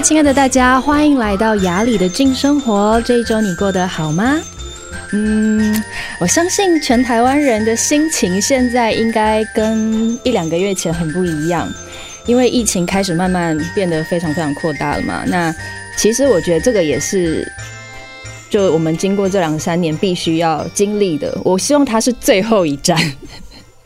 亲爱的大家，欢迎来到雅里的静生活。这一周你过得好吗？嗯，我相信全台湾人的心情现在应该跟一两个月前很不一样，因为疫情开始慢慢变得非常非常扩大了嘛。那其实我觉得这个也是，就我们经过这两三年必须要经历的。我希望它是最后一站。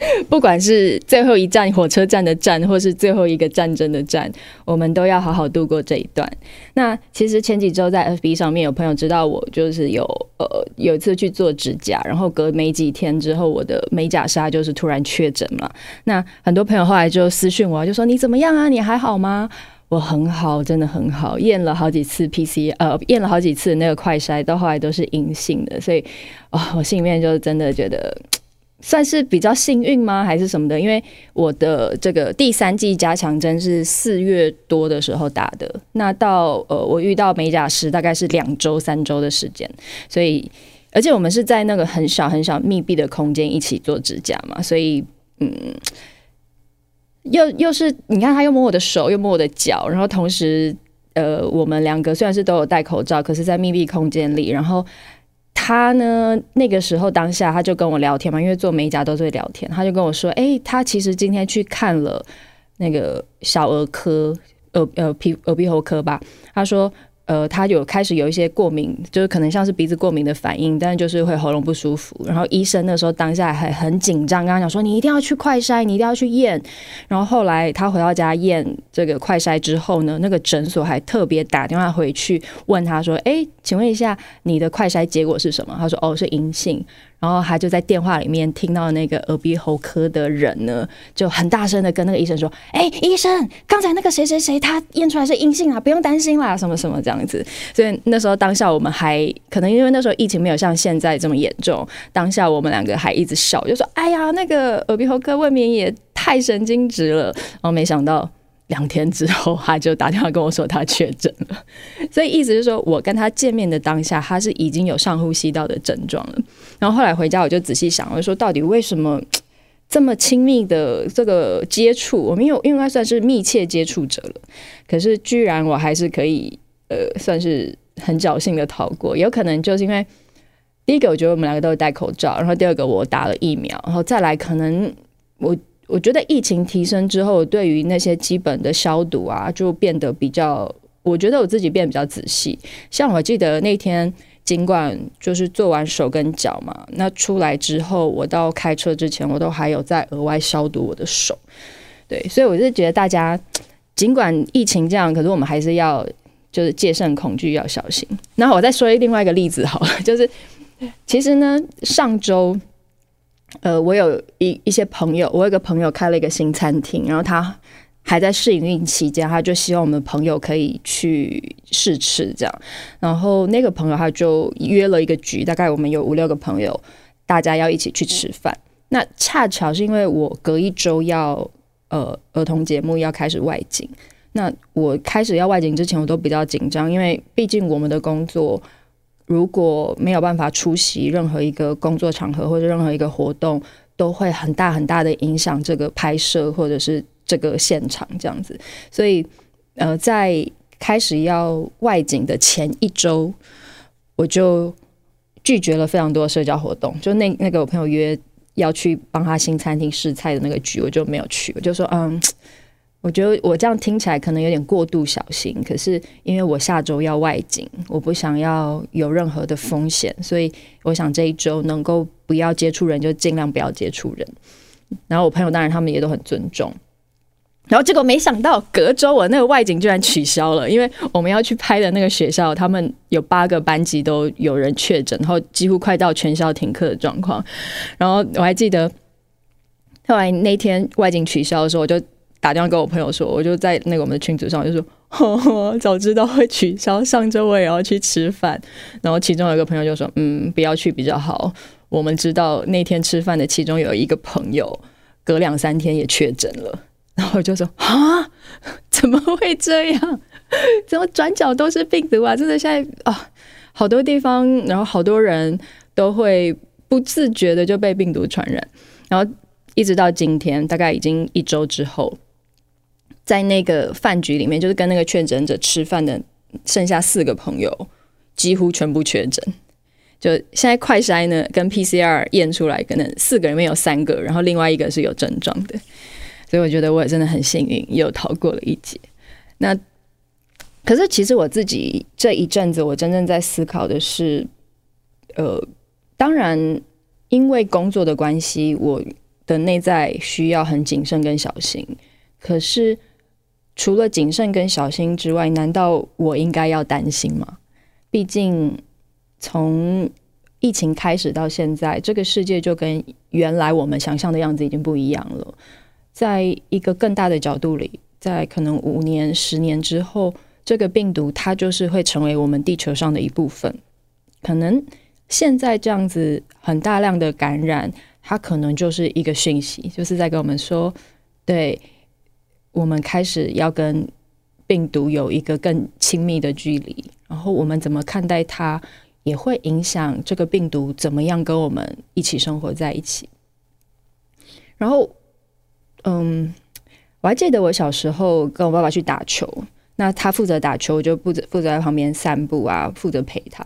不管是最后一站火车站的站，或是最后一个战争的站，我们都要好好度过这一段。那其实前几周在 FB 上面有朋友知道我就是有呃有一次去做指甲，然后隔没几天之后，我的美甲纱就是突然确诊嘛。那很多朋友后来就私讯我，就说你怎么样啊？你还好吗？我很好，真的很好。验了好几次 PC，呃，验了好几次那个快筛，到后来都是阴性的，所以啊、哦，我心里面就真的觉得。算是比较幸运吗？还是什么的？因为我的这个第三剂加强针是四月多的时候打的，那到呃我遇到美甲师大概是两周三周的时间，所以而且我们是在那个很小很小密闭的空间一起做指甲嘛，所以嗯，又又是你看他又摸我的手，又摸我的脚，然后同时呃我们两个虽然是都有戴口罩，可是在密闭空间里，然后。他呢，那个时候当下他就跟我聊天嘛，因为做美甲都是会聊天。他就跟我说：“哎、他其实今天去看了那个小儿科，耳呃皮耳鼻喉科吧。”他说。呃，他有开始有一些过敏，就是可能像是鼻子过敏的反应，但就是会喉咙不舒服。然后医生那时候当下还很紧张，跟他讲说：“你一定要去快筛，你一定要去验。”然后后来他回到家验这个快筛之后呢，那个诊所还特别打电话回去问他说：“哎，请问一下，你的快筛结果是什么？”他说：“哦，是阴性。”然后他就在电话里面听到那个耳鼻喉科的人呢，就很大声的跟那个医生说：“哎，医生，刚才那个谁谁谁他验出来是阴性啊，不用担心啦，什么什么这样子。”所以那时候当下我们还可能因为那时候疫情没有像现在这么严重，当下我们两个还一直笑，就说：“哎呀，那个耳鼻喉科未免也太神经质了。”然后没想到。两天之后，他就打电话跟我说他确诊了，所以意思是说，我跟他见面的当下，他是已经有上呼吸道的症状了。然后后来回家，我就仔细想，我就说到底为什么这么亲密的这个接触，我们有应该算是密切接触者了，可是居然我还是可以呃，算是很侥幸的逃过。有可能就是因为第一个，我觉得我们两个都有戴口罩，然后第二个我打了疫苗，然后再来可能我。我觉得疫情提升之后，对于那些基本的消毒啊，就变得比较。我觉得我自己变得比较仔细。像我记得那天，尽管就是做完手跟脚嘛，那出来之后，我到开车之前，我都还有再额外消毒我的手。对，所以我是觉得大家，尽管疫情这样，可是我们还是要就是戒慎恐惧，要小心。然后我再说另外一个例子好了，就是其实呢，上周。呃，我有一一些朋友，我有个朋友开了一个新餐厅，然后他还在试营运期间，他就希望我们朋友可以去试吃这样。然后那个朋友他就约了一个局，大概我们有五六个朋友，大家要一起去吃饭。那恰巧是因为我隔一周要呃儿童节目要开始外景，那我开始要外景之前，我都比较紧张，因为毕竟我们的工作。如果没有办法出席任何一个工作场合或者任何一个活动，都会很大很大的影响这个拍摄或者是这个现场这样子。所以，呃，在开始要外景的前一周，我就拒绝了非常多社交活动。就那那个我朋友约要去帮他新餐厅试菜的那个局，我就没有去。我就说，嗯。我觉得我这样听起来可能有点过度小心，可是因为我下周要外景，我不想要有任何的风险，所以我想这一周能够不要接触人就尽量不要接触人。然后我朋友当然他们也都很尊重。然后结果没想到隔周我那个外景居然取消了，因为我们要去拍的那个学校，他们有八个班级都有人确诊，然后几乎快到全校停课的状况。然后我还记得后来那天外景取消的时候，我就。打电话跟我朋友说，我就在那个我们的群组上就说呵呵，早知道会取消，上周我也要去吃饭。然后其中有一个朋友就说，嗯，不要去比较好。我们知道那天吃饭的其中有一个朋友，隔两三天也确诊了。然后我就说啊，怎么会这样？怎么转角都是病毒啊？真的现在啊，好多地方，然后好多人都会不自觉的就被病毒传染。然后一直到今天，大概已经一周之后。在那个饭局里面，就是跟那个确诊者吃饭的剩下四个朋友，几乎全部确诊。就现在快筛呢，跟 PCR 验出来，可能四个人里面有三个，然后另外一个是有症状的。所以我觉得我也真的很幸运，又逃过了一劫。那可是其实我自己这一阵子，我真正在思考的是，呃，当然因为工作的关系，我的内在需要很谨慎跟小心。可是除了谨慎跟小心之外，难道我应该要担心吗？毕竟。从疫情开始到现在，这个世界就跟原来我们想象的样子已经不一样了。在一个更大的角度里，在可能五年、十年之后，这个病毒它就是会成为我们地球上的一部分。可能现在这样子很大量的感染，它可能就是一个讯息，就是在跟我们说，对，我们开始要跟病毒有一个更亲密的距离，然后我们怎么看待它？也会影响这个病毒怎么样跟我们一起生活在一起。然后，嗯，我还记得我小时候跟我爸爸去打球，那他负责打球，我就负责负责在旁边散步啊，负责陪他。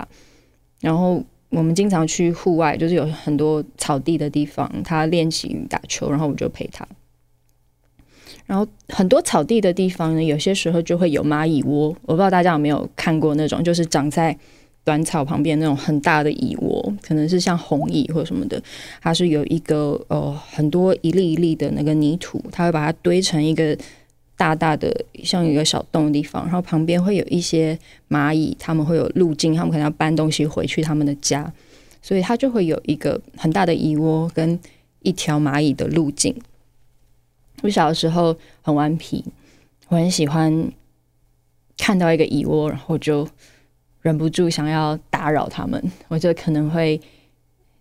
然后我们经常去户外，就是有很多草地的地方，他练习打球，然后我就陪他。然后很多草地的地方呢，有些时候就会有蚂蚁窝，我不知道大家有没有看过那种，就是长在。短草旁边那种很大的蚁窝，可能是像红蚁或什么的，它是有一个呃很多一粒一粒的那个泥土，它会把它堆成一个大大的像一个小洞的地方，然后旁边会有一些蚂蚁，它们会有路径，它们可能要搬东西回去他们的家，所以它就会有一个很大的蚁窝跟一条蚂蚁的路径。我小的时候很顽皮，我很喜欢看到一个蚁窝，然后就。忍不住想要打扰他们，我就可能会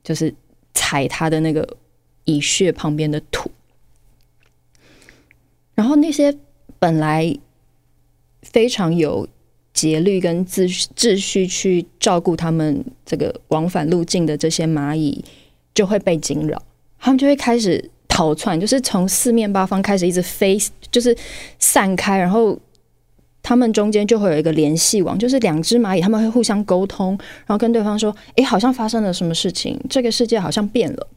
就是踩他的那个蚁穴旁边的土，然后那些本来非常有节律跟秩序秩序去照顾他们这个往返路径的这些蚂蚁就会被惊扰，他们就会开始逃窜，就是从四面八方开始一直飞，就是散开，然后。他们中间就会有一个联系网，就是两只蚂蚁，他们会互相沟通，然后跟对方说：“诶，好像发生了什么事情，这个世界好像变了。”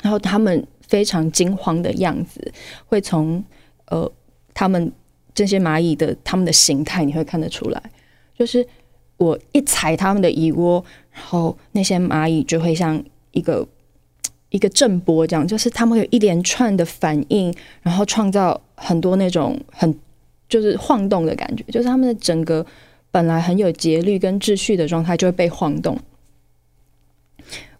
然后他们非常惊慌的样子，会从呃，他们这些蚂蚁的他们的形态，你会看得出来。就是我一踩他们的蚁窝，然后那些蚂蚁就会像一个一个震波这样，就是他们有一连串的反应，然后创造很多那种很。就是晃动的感觉，就是他们的整个本来很有节律跟秩序的状态就会被晃动。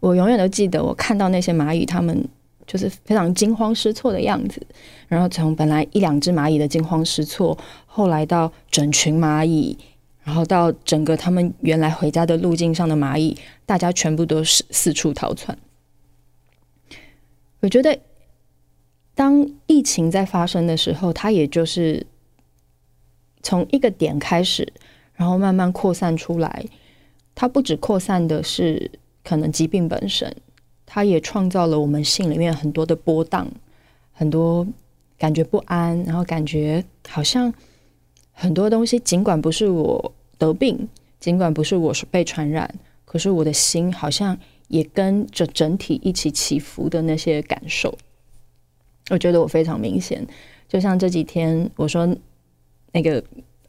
我永远都记得，我看到那些蚂蚁，他们就是非常惊慌失措的样子。然后从本来一两只蚂蚁的惊慌失措，后来到整群蚂蚁，然后到整个他们原来回家的路径上的蚂蚁，大家全部都是四处逃窜。我觉得，当疫情在发生的时候，它也就是。从一个点开始，然后慢慢扩散出来。它不只扩散的是可能疾病本身，它也创造了我们心里面很多的波荡，很多感觉不安，然后感觉好像很多东西，尽管不是我得病，尽管不是我是被传染，可是我的心好像也跟着整体一起起伏的那些感受。我觉得我非常明显，就像这几天我说。那个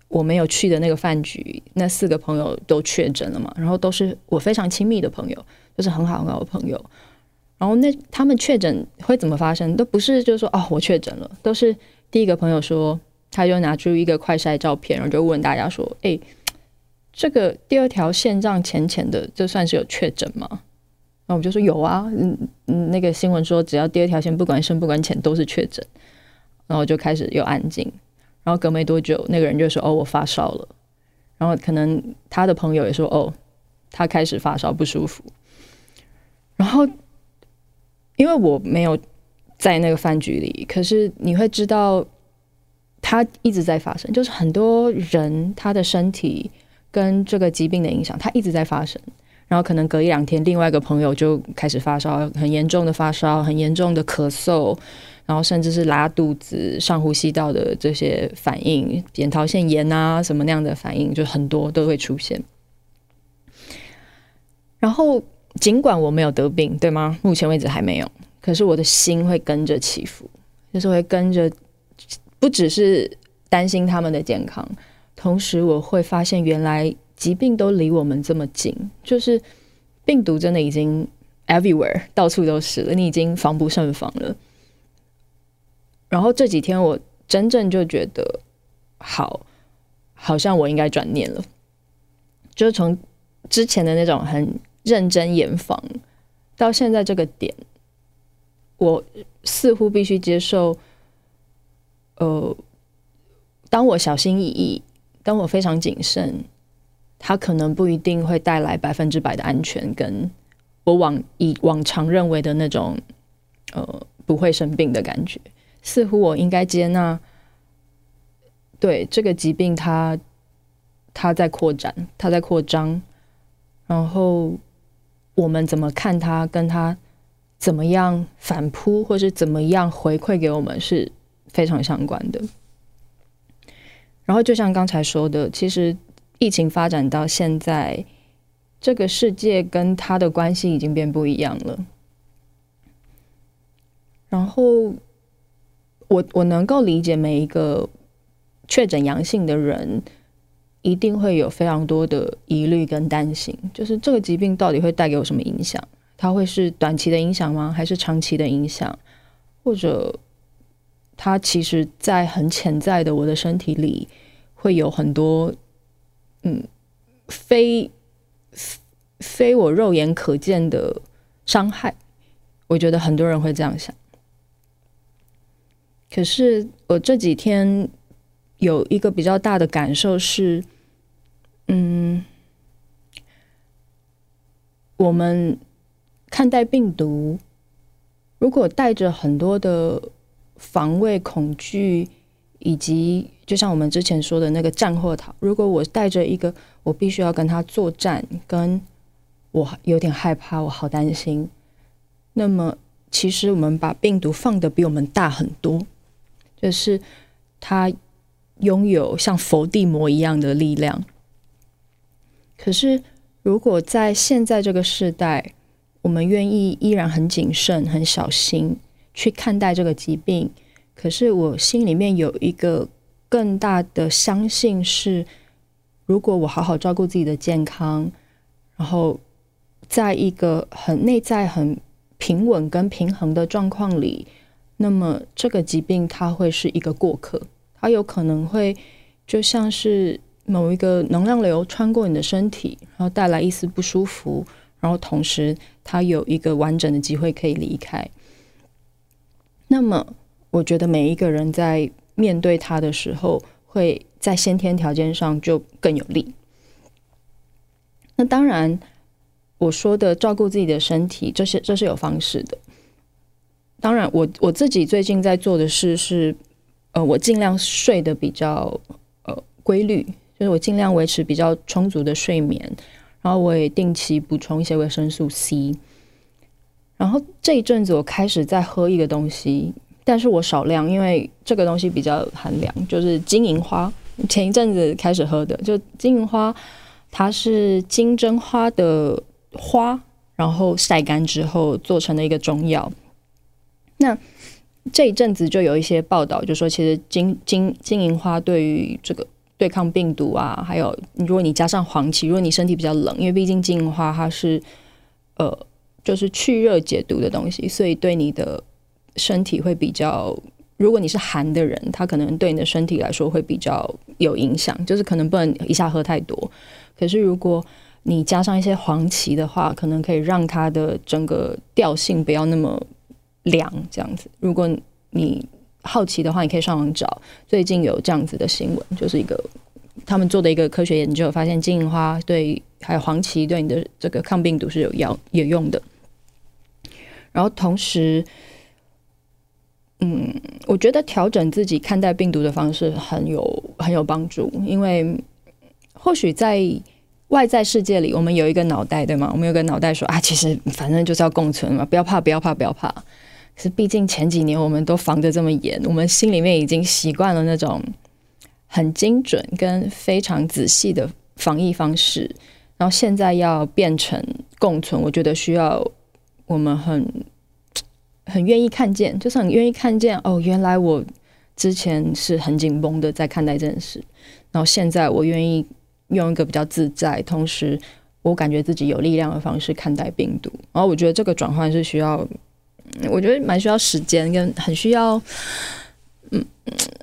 我没有去的那个饭局，那四个朋友都确诊了嘛，然后都是我非常亲密的朋友，就是很好很好的朋友。然后那他们确诊会怎么发生？都不是就是说哦，我确诊了，都是第一个朋友说，他就拿出一个快筛照片，然后就问大家说：“哎，这个第二条线这样浅浅的，这算是有确诊吗？”然后我就说：“有啊，嗯嗯，那个新闻说只要第二条线不管深不管浅都是确诊。”然后就开始又安静。然后隔没多久，那个人就说：“哦，我发烧了。”然后可能他的朋友也说：“哦，他开始发烧不舒服。”然后因为我没有在那个饭局里，可是你会知道，他一直在发生，就是很多人他的身体跟这个疾病的影响，他一直在发生。然后可能隔一两天，另外一个朋友就开始发烧，很严重的发烧，很严重的咳嗽。然后甚至是拉肚子、上呼吸道的这些反应，扁桃腺炎啊什么那样的反应，就很多都会出现。然后尽管我没有得病，对吗？目前为止还没有，可是我的心会跟着起伏，就是会跟着，不只是担心他们的健康，同时我会发现原来疾病都离我们这么近，就是病毒真的已经 everywhere，到处都是了，你已经防不胜防了。然后这几天我真正就觉得，好，好像我应该转念了，就是从之前的那种很认真严防，到现在这个点，我似乎必须接受，呃，当我小心翼翼，当我非常谨慎，它可能不一定会带来百分之百的安全，跟我往以往常认为的那种，呃，不会生病的感觉。似乎我应该接纳，对这个疾病它，它在扩展，它在扩张，然后我们怎么看它，跟它怎么样反扑，或是怎么样回馈给我们是非常相关的。然后就像刚才说的，其实疫情发展到现在，这个世界跟他的关系已经变不一样了，然后。我我能够理解每一个确诊阳性的人一定会有非常多的疑虑跟担心，就是这个疾病到底会带给我什么影响？它会是短期的影响吗？还是长期的影响？或者它其实，在很潜在的我的身体里会有很多嗯非非我肉眼可见的伤害？我觉得很多人会这样想。可是我这几天有一个比较大的感受是，嗯，我们看待病毒，如果带着很多的防卫、恐惧，以及就像我们之前说的那个战或逃，如果我带着一个我必须要跟他作战，跟我有点害怕，我好担心，那么其实我们把病毒放得比我们大很多。就是他拥有像伏地魔一样的力量。可是，如果在现在这个时代，我们愿意依然很谨慎、很小心去看待这个疾病，可是我心里面有一个更大的相信是：如果我好好照顾自己的健康，然后在一个很内在、很平稳跟平衡的状况里。那么这个疾病它会是一个过客，它有可能会就像是某一个能量流穿过你的身体，然后带来一丝不舒服，然后同时它有一个完整的机会可以离开。那么我觉得每一个人在面对它的时候，会在先天条件上就更有利。那当然，我说的照顾自己的身体，这是这是有方式的。当然我，我我自己最近在做的事是，呃，我尽量睡得比较呃规律，就是我尽量维持比较充足的睡眠，然后我也定期补充一些维生素 C。然后这一阵子我开始在喝一个东西，但是我少量，因为这个东西比较寒凉，就是金银花。前一阵子开始喝的，就金银花，它是金针花的花，然后晒干之后做成的一个中药。那这一阵子就有一些报道，就说其实金金金银花对于这个对抗病毒啊，还有如果你加上黄芪，如果你身体比较冷，因为毕竟金银花它是呃就是去热解毒的东西，所以对你的身体会比较，如果你是寒的人，它可能对你的身体来说会比较有影响，就是可能不能一下喝太多。可是如果你加上一些黄芪的话，可能可以让它的整个调性不要那么。凉这样子，如果你好奇的话，你可以上网找，最近有这样子的新闻，就是一个他们做的一个科学研究，发现金银花对还有黄芪对你的这个抗病毒是有药有用的。然后同时，嗯，我觉得调整自己看待病毒的方式很有很有帮助，因为或许在外在世界里，我们有一个脑袋，对吗？我们有个脑袋说啊，其实反正就是要共存嘛，不要怕，不要怕，不要怕。是毕竟前几年我们都防得这么严，我们心里面已经习惯了那种很精准跟非常仔细的防疫方式，然后现在要变成共存，我觉得需要我们很很愿意看见，就是很愿意看见哦，原来我之前是很紧绷的在看待这件事，然后现在我愿意用一个比较自在，同时我感觉自己有力量的方式看待病毒，然后我觉得这个转换是需要。我觉得蛮需要时间，跟很需要，嗯，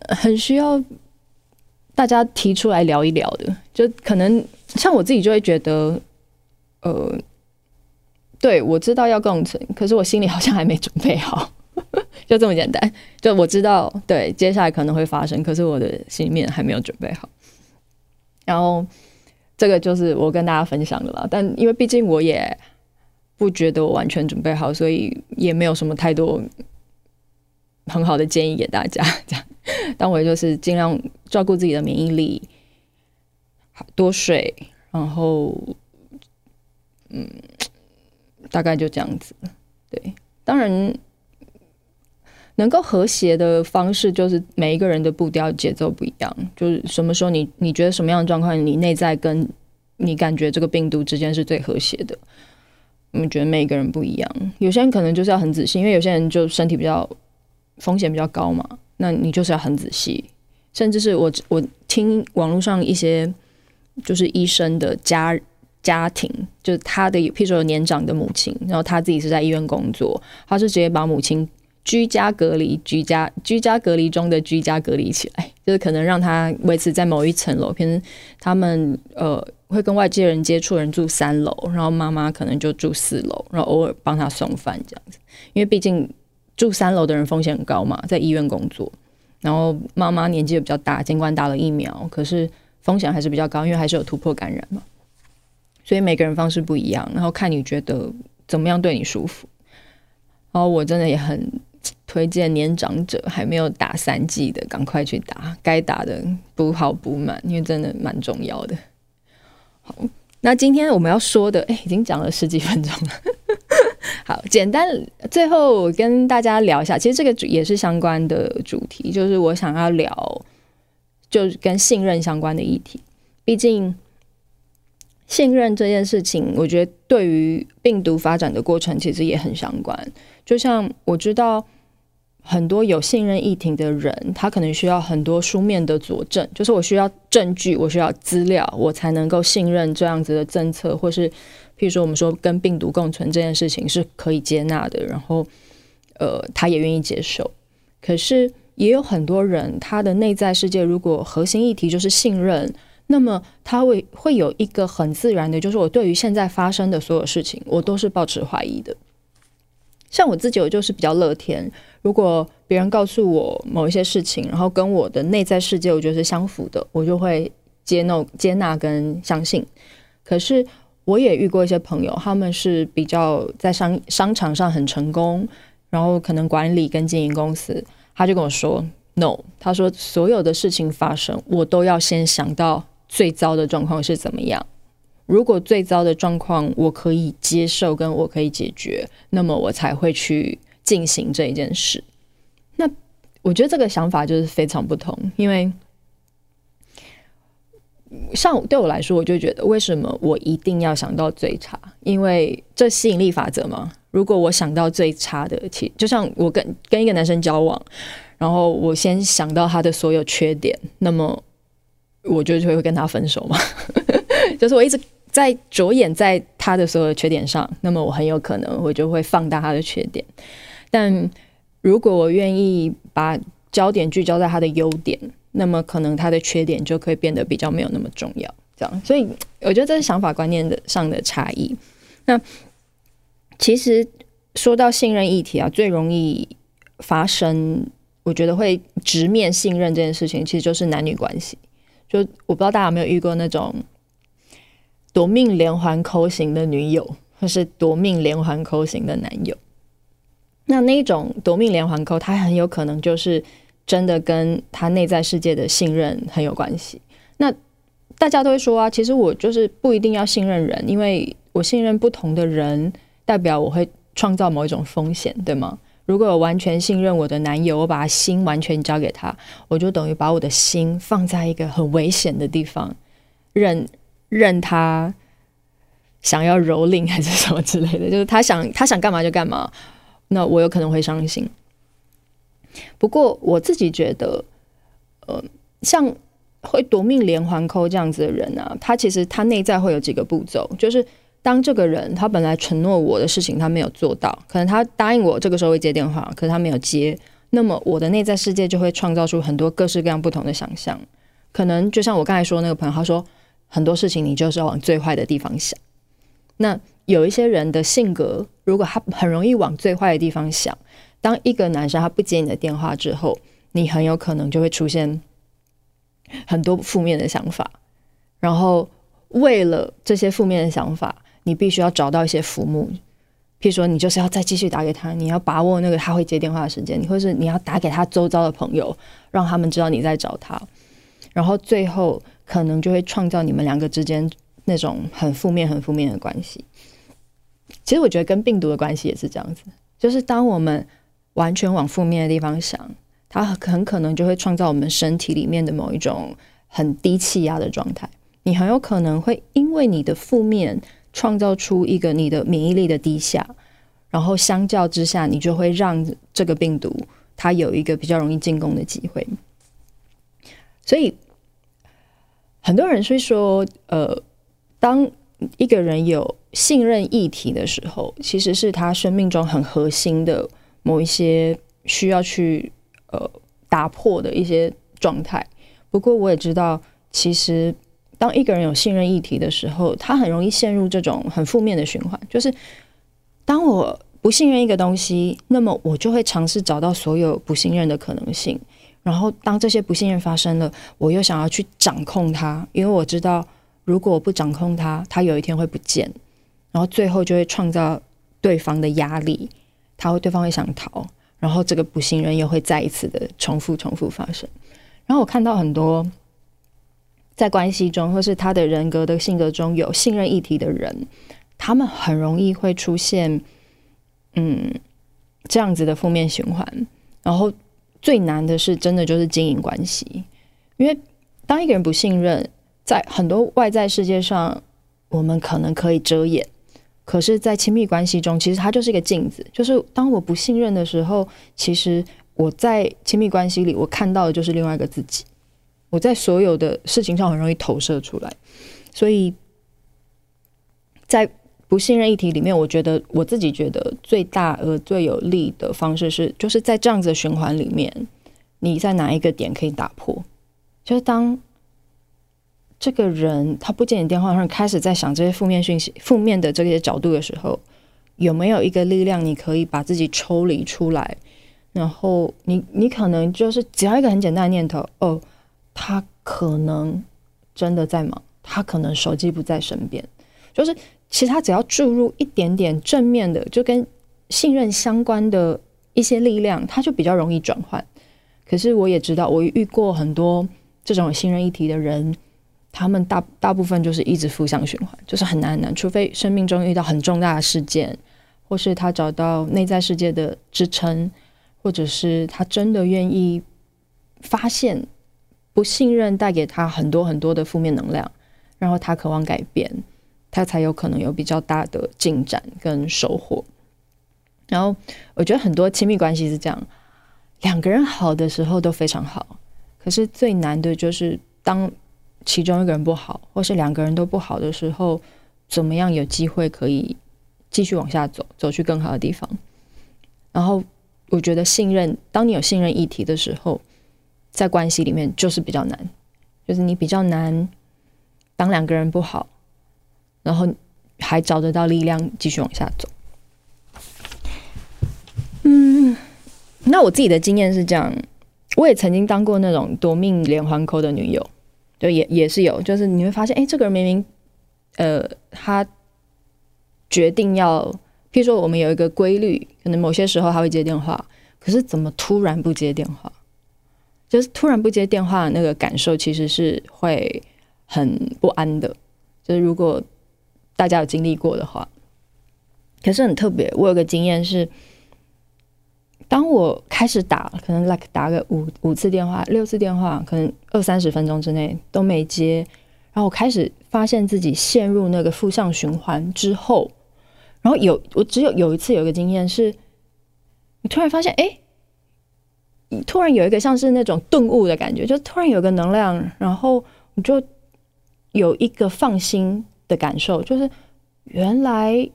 很需要大家提出来聊一聊的。就可能像我自己就会觉得，呃，对，我知道要共存，可是我心里好像还没准备好，就这么简单。就我知道，对，接下来可能会发生，可是我的心里面还没有准备好。然后这个就是我跟大家分享的了。但因为毕竟我也。不觉得我完全准备好，所以也没有什么太多很好的建议给大家。这样，但我就是尽量照顾自己的免疫力，多睡，然后，嗯，大概就这样子。对，当然能够和谐的方式，就是每一个人的步调节奏不一样。就是什么时候你你觉得什么样的状况，你内在跟你感觉这个病毒之间是最和谐的。我们觉得每一个人不一样，有些人可能就是要很仔细，因为有些人就身体比较风险比较高嘛。那你就是要很仔细，甚至是我我听网络上一些就是医生的家家庭，就是他的譬如说年长的母亲，然后他自己是在医院工作，他是直接把母亲居家隔离、居家居家隔离中的居家隔离起来，就是可能让他维持在某一层楼，偏他们呃。会跟外界人接触，人住三楼，然后妈妈可能就住四楼，然后偶尔帮他送饭这样子。因为毕竟住三楼的人风险很高嘛，在医院工作，然后妈妈年纪也比较大，尽管打了疫苗，可是风险还是比较高，因为还是有突破感染嘛。所以每个人方式不一样，然后看你觉得怎么样对你舒服。然后我真的也很推荐年长者还没有打三剂的，赶快去打，该打的补好补满，因为真的蛮重要的。好，那今天我们要说的，哎，已经讲了十几分钟了。好，简单，最后我跟大家聊一下，其实这个也是相关的主题，就是我想要聊，就是跟信任相关的议题。毕竟，信任这件事情，我觉得对于病毒发展的过程，其实也很相关。就像我知道。很多有信任议题的人，他可能需要很多书面的佐证，就是我需要证据，我需要资料，我才能够信任这样子的政策，或是譬如说我们说跟病毒共存这件事情是可以接纳的，然后呃，他也愿意接受。可是也有很多人，他的内在世界如果核心议题就是信任，那么他会会有一个很自然的，就是我对于现在发生的所有事情，我都是保持怀疑的。像我自己，我就是比较乐天。如果别人告诉我某一些事情，然后跟我的内在世界我觉得是相符的，我就会接纳、接纳跟相信。可是我也遇过一些朋友，他们是比较在商商场上很成功，然后可能管理跟经营公司，他就跟我说：“No，他说所有的事情发生，我都要先想到最糟的状况是怎么样。如果最糟的状况我可以接受，跟我可以解决，那么我才会去。”进行这一件事，那我觉得这个想法就是非常不同，因为像对我来说，我就觉得为什么我一定要想到最差？因为这吸引力法则嘛。如果我想到最差的，其就像我跟跟一个男生交往，然后我先想到他的所有缺点，那么我就会会跟他分手嘛。就是我一直在着眼在他的所有缺点上，那么我很有可能我就会放大他的缺点。但如果我愿意把焦点聚焦在他的优点，那么可能他的缺点就可以变得比较没有那么重要。这样，所以我觉得这是想法观念的上的差异。那其实说到信任议题啊，最容易发生，我觉得会直面信任这件事情，其实就是男女关系。就我不知道大家有没有遇过那种夺命连环扣型的女友，或是夺命连环扣型的男友。那那种夺命连环扣，他很有可能就是真的跟他内在世界的信任很有关系。那大家都会说啊，其实我就是不一定要信任人，因为我信任不同的人，代表我会创造某一种风险，对吗？如果我完全信任我的男友，我把心完全交给他，我就等于把我的心放在一个很危险的地方，任任他想要蹂躏还是什么之类的，就是他想他想干嘛就干嘛，那我有可能会伤心。不过我自己觉得，呃，像会夺命连环扣这样子的人啊，他其实他内在会有几个步骤，就是。当这个人他本来承诺我的事情他没有做到，可能他答应我这个时候会接电话，可是他没有接，那么我的内在世界就会创造出很多各式各样不同的想象。可能就像我刚才说那个朋友，他说很多事情你就是要往最坏的地方想。那有一些人的性格，如果他很容易往最坏的地方想，当一个男生他不接你的电话之后，你很有可能就会出现很多负面的想法，然后为了这些负面的想法。你必须要找到一些浮木，譬如说，你就是要再继续打给他，你要把握那个他会接电话的时间，你或是你要打给他周遭的朋友，让他们知道你在找他，然后最后可能就会创造你们两个之间那种很负面、很负面的关系。其实我觉得跟病毒的关系也是这样子，就是当我们完全往负面的地方想，它很可能就会创造我们身体里面的某一种很低气压的状态，你很有可能会因为你的负面。创造出一个你的免疫力的低下，然后相较之下，你就会让这个病毒它有一个比较容易进攻的机会。所以很多人会说，呃，当一个人有信任议题的时候，其实是他生命中很核心的某一些需要去呃打破的一些状态。不过我也知道，其实。当一个人有信任议题的时候，他很容易陷入这种很负面的循环。就是当我不信任一个东西，那么我就会尝试找到所有不信任的可能性。然后当这些不信任发生了，我又想要去掌控它，因为我知道如果我不掌控它，它有一天会不见。然后最后就会创造对方的压力，他会对方会想逃，然后这个不信任又会再一次的重复重复发生。然后我看到很多。在关系中，或是他的人格的性格中有信任议题的人，他们很容易会出现，嗯，这样子的负面循环。然后最难的是，真的就是经营关系，因为当一个人不信任，在很多外在世界上，我们可能可以遮掩，可是，在亲密关系中，其实它就是一个镜子。就是当我不信任的时候，其实我在亲密关系里，我看到的就是另外一个自己。我在所有的事情上很容易投射出来，所以在不信任议题里面，我觉得我自己觉得最大而最有利的方式是，就是在这样子的循环里面，你在哪一个点可以打破？就是当这个人他不接你电话，然后开始在想这些负面讯息、负面的这些角度的时候，有没有一个力量，你可以把自己抽离出来？然后你你可能就是只要一个很简单的念头哦。他可能真的在忙，他可能手机不在身边，就是其实他只要注入一点点正面的，就跟信任相关的一些力量，他就比较容易转换。可是我也知道，我遇过很多这种信任议题的人，他们大大部分就是一直负向循环，就是很难很难，除非生命中遇到很重大的事件，或是他找到内在世界的支撑，或者是他真的愿意发现。不信任带给他很多很多的负面能量，然后他渴望改变，他才有可能有比较大的进展跟收获。然后我觉得很多亲密关系是这样，两个人好的时候都非常好，可是最难的就是当其中一个人不好，或是两个人都不好的时候，怎么样有机会可以继续往下走，走去更好的地方。然后我觉得信任，当你有信任议题的时候。在关系里面就是比较难，就是你比较难当两个人不好，然后还找得到力量继续往下走。嗯，那我自己的经验是这样，我也曾经当过那种夺命连环扣的女友，就也也是有，就是你会发现，哎，这个人明明，呃，他决定要，譬如说我们有一个规律，可能某些时候他会接电话，可是怎么突然不接电话？就是突然不接电话的那个感受，其实是会很不安的。就是如果大家有经历过的话，可是很特别。我有个经验是，当我开始打，可能 like 打个五五次电话、六次电话，可能二三十分钟之内都没接，然后我开始发现自己陷入那个负向循环之后，然后有我只有有一次有一个经验是，你突然发现，哎，突然有一个像是那种顿悟的感觉，就突然有个能量，然后你就有一个放心的感受，就是原来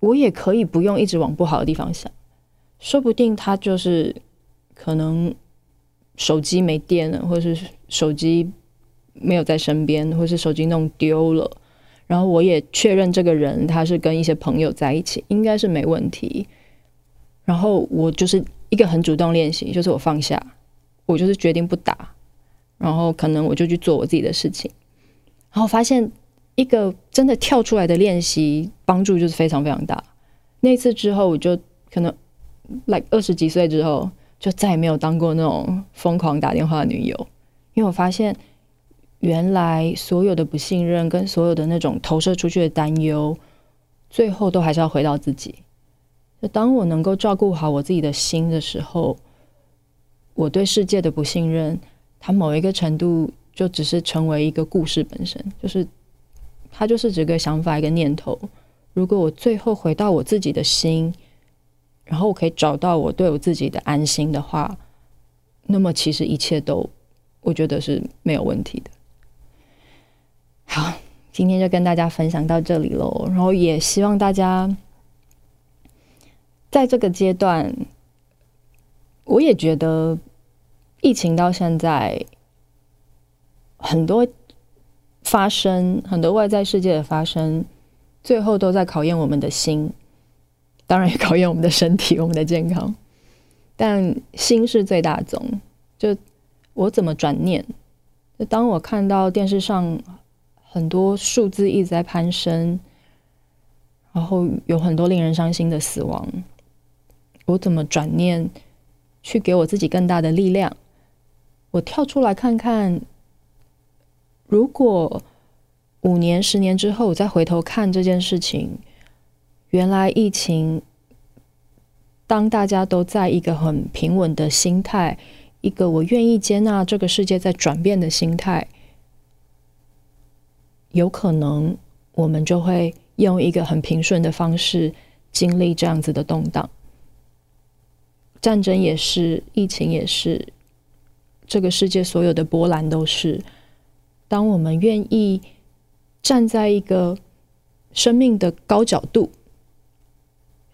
我也可以不用一直往不好的地方想。说不定他就是可能手机没电了，或是手机没有在身边，或是手机弄丢了。然后我也确认这个人他是跟一些朋友在一起，应该是没问题。然后我就是一个很主动练习，就是我放下，我就是决定不打，然后可能我就去做我自己的事情。然后发现一个真的跳出来的练习，帮助就是非常非常大。那次之后，我就可能。like 二十几岁之后，就再也没有当过那种疯狂打电话的女友，因为我发现，原来所有的不信任跟所有的那种投射出去的担忧，最后都还是要回到自己。当我能够照顾好我自己的心的时候，我对世界的不信任，它某一个程度就只是成为一个故事本身，就是它就是这个想法一个念头。如果我最后回到我自己的心。然后我可以找到我对我自己的安心的话，那么其实一切都，我觉得是没有问题的。好，今天就跟大家分享到这里喽。然后也希望大家在这个阶段，我也觉得疫情到现在很多发生，很多外在世界的发生，最后都在考验我们的心。当然也考验我们的身体、我们的健康，但心是最大宗。就我怎么转念？就当我看到电视上很多数字一直在攀升，然后有很多令人伤心的死亡，我怎么转念去给我自己更大的力量？我跳出来看看，如果五年、十年之后，我再回头看这件事情。原来疫情，当大家都在一个很平稳的心态，一个我愿意接纳这个世界在转变的心态，有可能我们就会用一个很平顺的方式经历这样子的动荡。战争也是，疫情也是，这个世界所有的波澜都是。当我们愿意站在一个生命的高角度。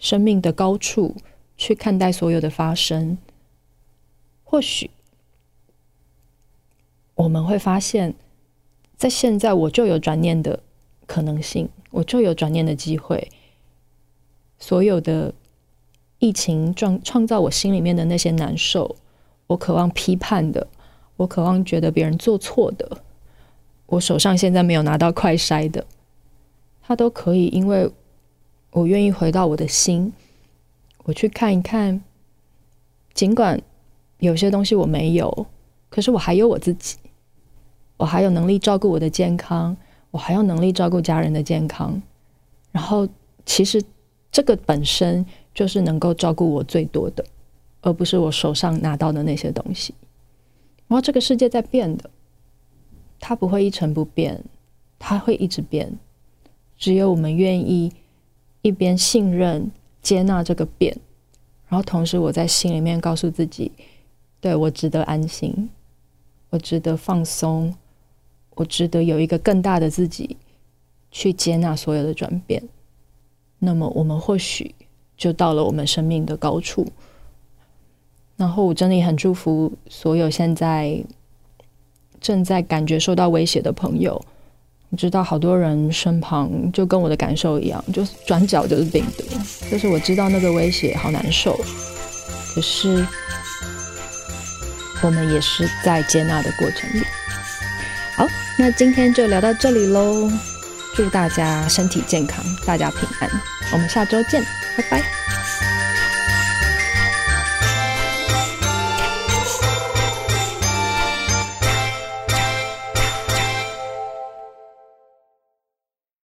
生命的高处去看待所有的发生，或许我们会发现，在现在我就有转念的可能性，我就有转念的机会。所有的疫情创创造我心里面的那些难受，我渴望批判的，我渴望觉得别人做错的，我手上现在没有拿到快筛的，它都可以因为。我愿意回到我的心，我去看一看。尽管有些东西我没有，可是我还有我自己，我还有能力照顾我的健康，我还有能力照顾家人的健康。然后，其实这个本身就是能够照顾我最多的，而不是我手上拿到的那些东西。然后，这个世界在变的，它不会一成不变，它会一直变。只有我们愿意。一边信任、接纳这个变，然后同时我在心里面告诉自己：对，我值得安心，我值得放松，我值得有一个更大的自己去接纳所有的转变。那么，我们或许就到了我们生命的高处。然后，我真的很祝福所有现在正在感觉受到威胁的朋友。我知道好多人身旁就跟我的感受一样，就是转角就是病毒，就是我知道那个威胁好难受，可是我们也是在接纳的过程里。好，那今天就聊到这里喽，祝大家身体健康，大家平安，我们下周见，拜拜。